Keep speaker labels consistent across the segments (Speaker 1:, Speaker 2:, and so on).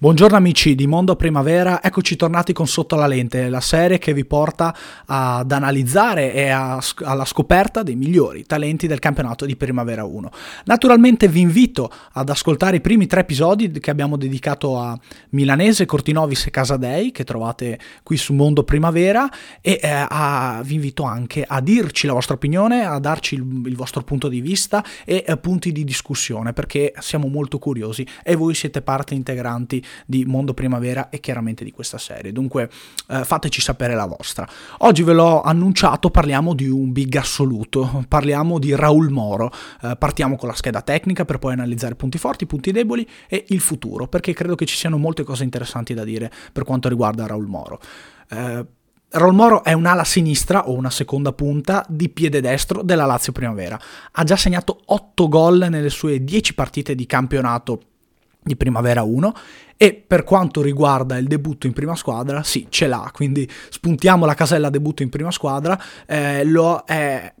Speaker 1: Buongiorno amici di Mondo Primavera, eccoci tornati con Sotto la Lente, la serie che vi porta ad analizzare e a, alla scoperta dei migliori talenti del campionato di Primavera 1. Naturalmente vi invito ad ascoltare i primi tre episodi che abbiamo dedicato a Milanese, Cortinovis e Casadei, che trovate qui su Mondo Primavera, e eh, a, vi invito anche a dirci la vostra opinione, a darci il, il vostro punto di vista e eh, punti di discussione, perché siamo molto curiosi e voi siete parte integrante di Mondo Primavera e chiaramente di questa serie. Dunque eh, fateci sapere la vostra. Oggi ve l'ho annunciato, parliamo di un big assoluto, parliamo di Raul Moro. Eh, partiamo con la scheda tecnica per poi analizzare punti forti, punti deboli e il futuro, perché credo che ci siano molte cose interessanti da dire per quanto riguarda Raul Moro. Eh, Raul Moro è un'ala sinistra o una seconda punta di piede destro della Lazio Primavera. Ha già segnato 8 gol nelle sue 10 partite di campionato di Primavera 1 e per quanto riguarda il debutto in prima squadra, sì, ce l'ha, quindi spuntiamo la casella debutto in prima squadra, eh, lo è,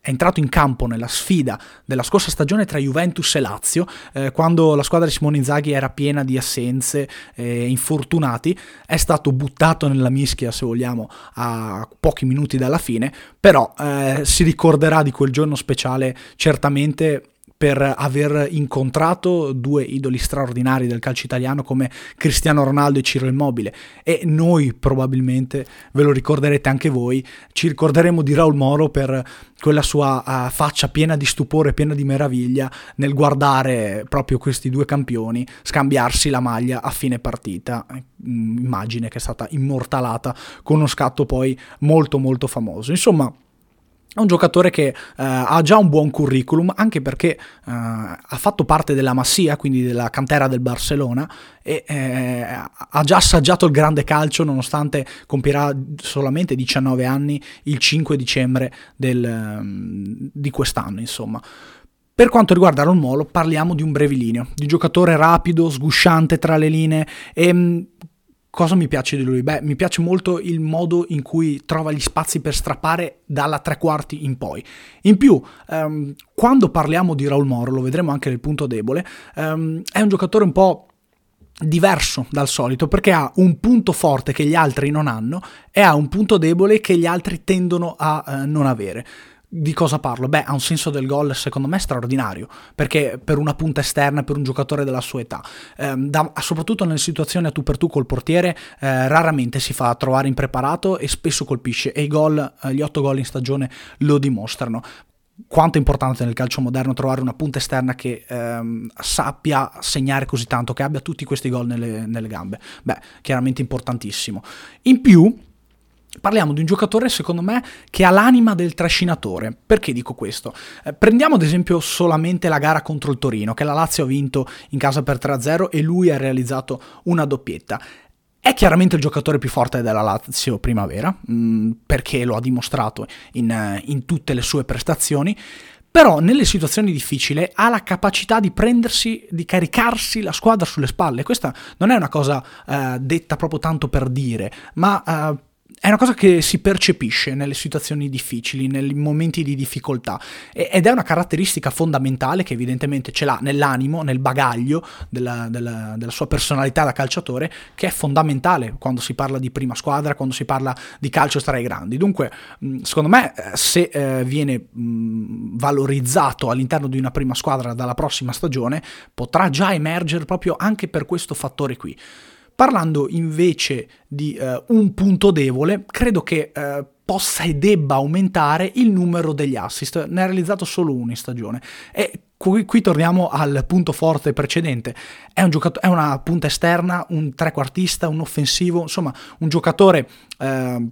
Speaker 1: è entrato in campo nella sfida della scorsa stagione tra Juventus e Lazio, eh, quando la squadra di Simone Inzaghi era piena di assenze e eh, infortunati, è stato buttato nella mischia, se vogliamo, a pochi minuti dalla fine, però eh, si ricorderà di quel giorno speciale certamente per aver incontrato due idoli straordinari del calcio italiano come Cristiano Ronaldo e Ciro Immobile e noi probabilmente ve lo ricorderete anche voi, ci ricorderemo di Raul Moro per quella sua uh, faccia piena di stupore, piena di meraviglia nel guardare proprio questi due campioni scambiarsi la maglia a fine partita, mm, immagine che è stata immortalata con uno scatto poi molto molto famoso. Insomma, un giocatore che eh, ha già un buon curriculum, anche perché eh, ha fatto parte della Massia, quindi della cantera del Barcellona, e eh, ha già assaggiato il grande calcio, nonostante compierà solamente 19 anni il 5 dicembre del, di quest'anno, insomma. Per quanto riguarda Ron Molo, parliamo di un brevilineo, di un giocatore rapido, sgusciante tra le linee e Cosa mi piace di lui? Beh, mi piace molto il modo in cui trova gli spazi per strappare dalla tre quarti in poi. In più, um, quando parliamo di Raul Moro, lo vedremo anche nel punto debole, um, è un giocatore un po' diverso dal solito perché ha un punto forte che gli altri non hanno e ha un punto debole che gli altri tendono a uh, non avere. Di cosa parlo? Beh, ha un senso del gol secondo me straordinario, perché per una punta esterna, per un giocatore della sua età, ehm, da, soprattutto nelle situazioni a tu per tu col portiere, eh, raramente si fa trovare impreparato e spesso colpisce e i gol, eh, gli otto gol in stagione lo dimostrano quanto è importante nel calcio moderno trovare una punta esterna che ehm, sappia segnare così tanto, che abbia tutti questi gol nelle, nelle gambe. Beh, chiaramente importantissimo. In più, Parliamo di un giocatore, secondo me, che ha l'anima del trascinatore. Perché dico questo? Eh, prendiamo ad esempio solamente la gara contro il Torino, che la Lazio ha vinto in casa per 3-0 e lui ha realizzato una doppietta. È chiaramente il giocatore più forte della Lazio primavera, mh, mm, perché lo ha dimostrato in, in tutte le sue prestazioni, però nelle situazioni difficili ha la capacità di prendersi, di caricarsi la squadra sulle spalle. Questa non è una cosa eh, detta proprio tanto per dire, ma eh, è una cosa che si percepisce nelle situazioni difficili, nei momenti di difficoltà ed è una caratteristica fondamentale che evidentemente ce l'ha nell'animo, nel bagaglio della, della, della, sua personalità da calciatore, che è fondamentale quando si parla di prima squadra, quando si parla di calcio tra i grandi. Dunque, secondo me, eh, se eh, viene valorizzato all'interno di una prima squadra dalla prossima stagione, potrà già emergere proprio anche per questo fattore qui. Parlando invece di uh, un punto debole, credo che uh, possa e debba aumentare il numero degli assist. Ne ha realizzato solo uno in stagione. E qui, qui torniamo al punto forte precedente. È, un giocato- è una punta esterna, un trequartista, un offensivo, insomma, un giocatore. Uh,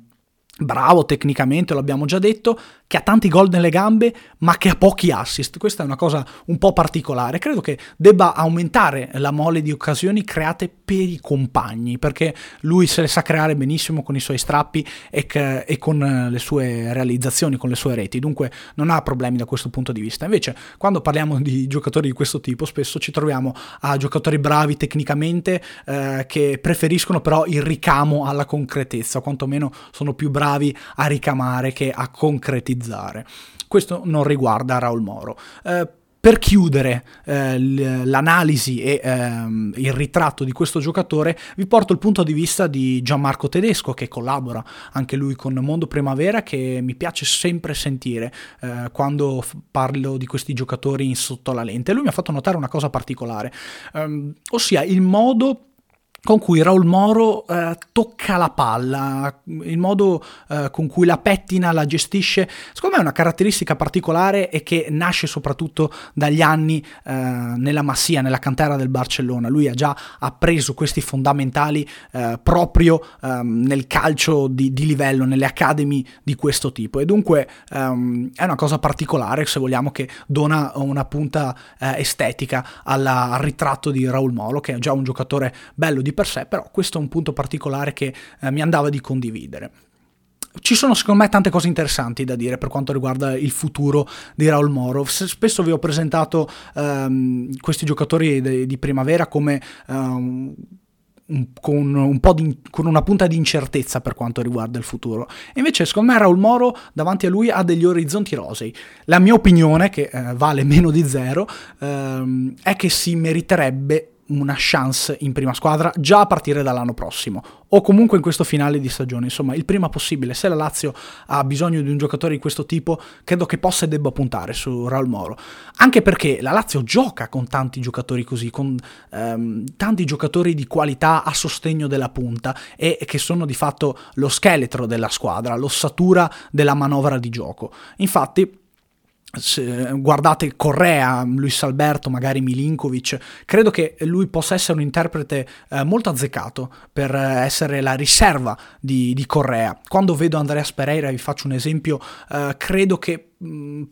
Speaker 1: bravo tecnicamente, lo abbiamo già detto, che ha tanti gol nelle gambe, ma che ha pochi assist. Questa è una cosa un po' particolare. Credo che debba aumentare la mole di occasioni create per i compagni, perché lui se le sa creare benissimo con i suoi strappi e, che, e con le sue realizzazioni, con le sue reti. Dunque non ha problemi da questo punto di vista. Invece, quando parliamo di giocatori di questo tipo, spesso ci troviamo a giocatori bravi tecnicamente eh, che preferiscono però il ricamo alla concretezza, quantomeno sono più bravi a ricamare che a concretizzare. Questo non riguarda Raul Moro. Eh, per chiudere eh, l'analisi e ehm, il ritratto di questo giocatore, vi porto il punto di vista di Gianmarco Tedesco, che collabora anche lui con Mondo Primavera, che mi piace sempre sentire eh, quando parlo di questi giocatori in sotto la lente. Lui mi ha fatto notare una cosa particolare, ehm, ossia il modo con cui Raul Moro eh, tocca la palla, il modo eh, con cui la pettina, la gestisce, secondo me è una caratteristica particolare e che nasce soprattutto dagli anni eh, nella Massia, nella cantera del Barcellona. Lui ha già appreso questi fondamentali eh, proprio ehm, nel calcio di, di, livello, nelle academy di questo tipo e dunque ehm, è una cosa particolare, se vogliamo, che dona una punta eh, estetica alla, al ritratto di Raul Moro, che è già un giocatore bello di per sé, però questo è un punto particolare che eh, mi andava di condividere. Ci sono secondo me tante cose interessanti da dire per quanto riguarda il futuro di Raul Moro. Spesso vi ho presentato um, questi giocatori di, di primavera come um, con, un di, con, una punta di incertezza per quanto riguarda il futuro. invece, secondo me, Raul Moro davanti a lui ha degli orizzonti rosei. La mia opinione, che eh, vale meno di zero, ehm, è che si meriterebbe una chance in prima squadra già a partire dall'anno prossimo o comunque in questo finale di stagione, insomma il prima possibile. Se la Lazio ha bisogno di un giocatore di questo tipo, credo che possa e debba puntare su Raul Moro, anche perché la Lazio gioca con tanti giocatori così, con ehm, tanti giocatori di qualità a sostegno della punta e che sono di fatto lo scheletro della squadra, l'ossatura della manovra di gioco. Infatti se guardate Correa, Luis Alberto, magari Milinkovic, credo che lui possa essere un interprete eh, molto azzeccato per essere la riserva di, di, Correa. Quando vedo Andreas Pereira, vi faccio un esempio, eh, credo che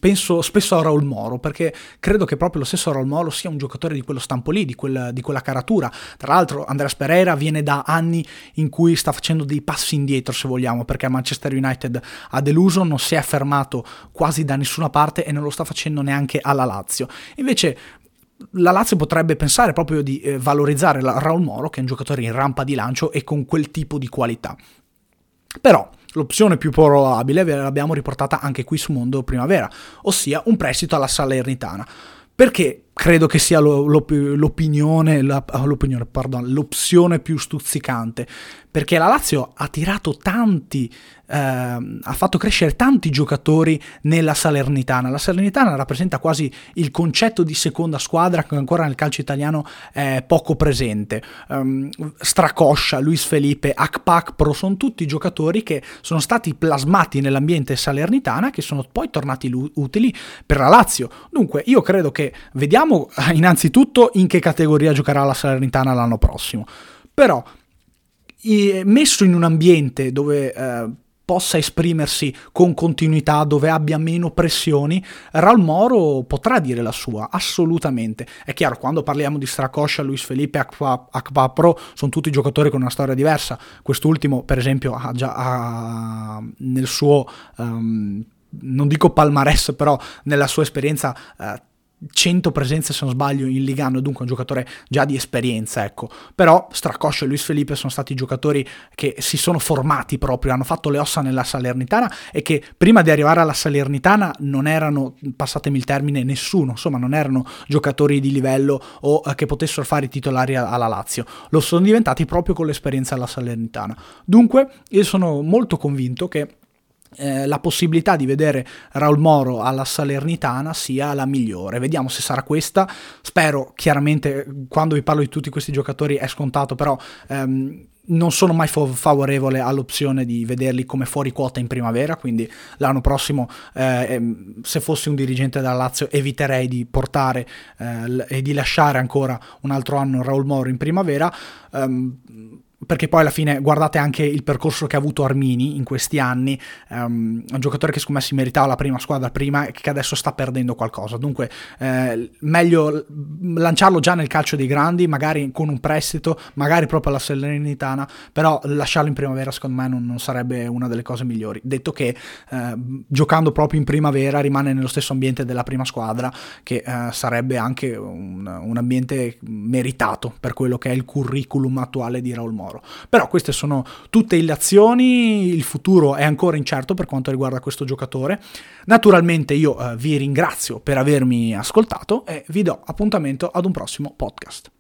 Speaker 1: penso spesso a Raul Moro perché credo che proprio lo stesso Raul Moro sia un giocatore di quello stampo lì, di, quel, di quella caratura. Tra l'altro Andreas Pereira viene da anni in cui sta facendo dei passi indietro se vogliamo perché Manchester United ha deluso, non si è fermato quasi da nessuna parte e non lo sta facendo neanche alla Lazio. Invece la Lazio potrebbe pensare proprio di eh, valorizzare Raul Moro che è un giocatore in rampa di lancio e con quel tipo di qualità. Però L'opzione più probabile ve l'abbiamo riportata anche qui su Mondo Primavera, ossia un prestito alla Salernitana. Perché credo che sia l'opinione, l'opinione pardon, l'opzione più stuzzicante? Perché la Lazio ha tirato tanti eh, ha fatto crescere tanti giocatori nella Salernitana. La Salernitana rappresenta quasi il concetto di seconda squadra che ancora nel calcio italiano è poco presente. Um, Stracoscia, Luis Felipe, Akpak Pro sono tutti giocatori che sono stati plasmati nell'ambiente salernitana che sono poi tornati utili per la Lazio. Dunque io credo che vediamo innanzitutto in che categoria giocherà la Salernitana l'anno prossimo. Però messo in un ambiente dove eh, possa esprimersi con continuità, dove abbia meno pressioni, Raul Moro potrà dire la sua, assolutamente. È chiaro, quando parliamo di Stracoscia, Luis Felipe, Akpa Pro, sono tutti giocatori con una storia diversa. Quest'ultimo, per esempio, ha già ha nel suo... Um, non dico palmarès, però nella sua esperienza uh, 100 presenze se non sbaglio in Ligano, dunque un giocatore già di esperienza, ecco. Però Stracoscio e Luis Felipe sono stati giocatori che si sono formati proprio, hanno fatto le ossa nella Salernitana e che prima di arrivare alla Salernitana non erano, passatemi il termine, nessuno, insomma non erano giocatori di livello o eh, che potessero fare i titolari alla Lazio, lo sono diventati proprio con l'esperienza alla Salernitana. Dunque io sono molto convinto che eh, la possibilità di vedere Raul Moro alla Salernitana sia la migliore. Vediamo se sarà questa. Spero chiaramente quando vi parlo di tutti questi giocatori è scontato, però ehm, non sono mai favorevole all'opzione di vederli come fuori quota in primavera, quindi l'anno prossimo eh, ehm, se fossi un dirigente della Lazio eviterei di portare eh, e di lasciare ancora un altro anno Raul Moro in primavera. Um, perché poi alla fine guardate anche il percorso che ha avuto Armini in questi anni, um, un giocatore che secondo me si meritava la prima squadra prima e che adesso sta perdendo qualcosa, dunque eh, meglio lanciarlo già nel calcio dei grandi, magari con un prestito, magari proprio alla Salernitana, però lasciarlo in primavera secondo me non, non sarebbe una delle cose migliori, detto che eh, giocando proprio in primavera rimane nello stesso ambiente della prima squadra, che eh, sarebbe anche un, un ambiente meritato per quello che è il curriculum attuale di Raul Moro. Loro. Però queste sono tutte le azioni, il futuro è ancora incerto per quanto riguarda questo giocatore. Naturalmente io eh, vi ringrazio per avermi ascoltato e vi do appuntamento ad un prossimo podcast.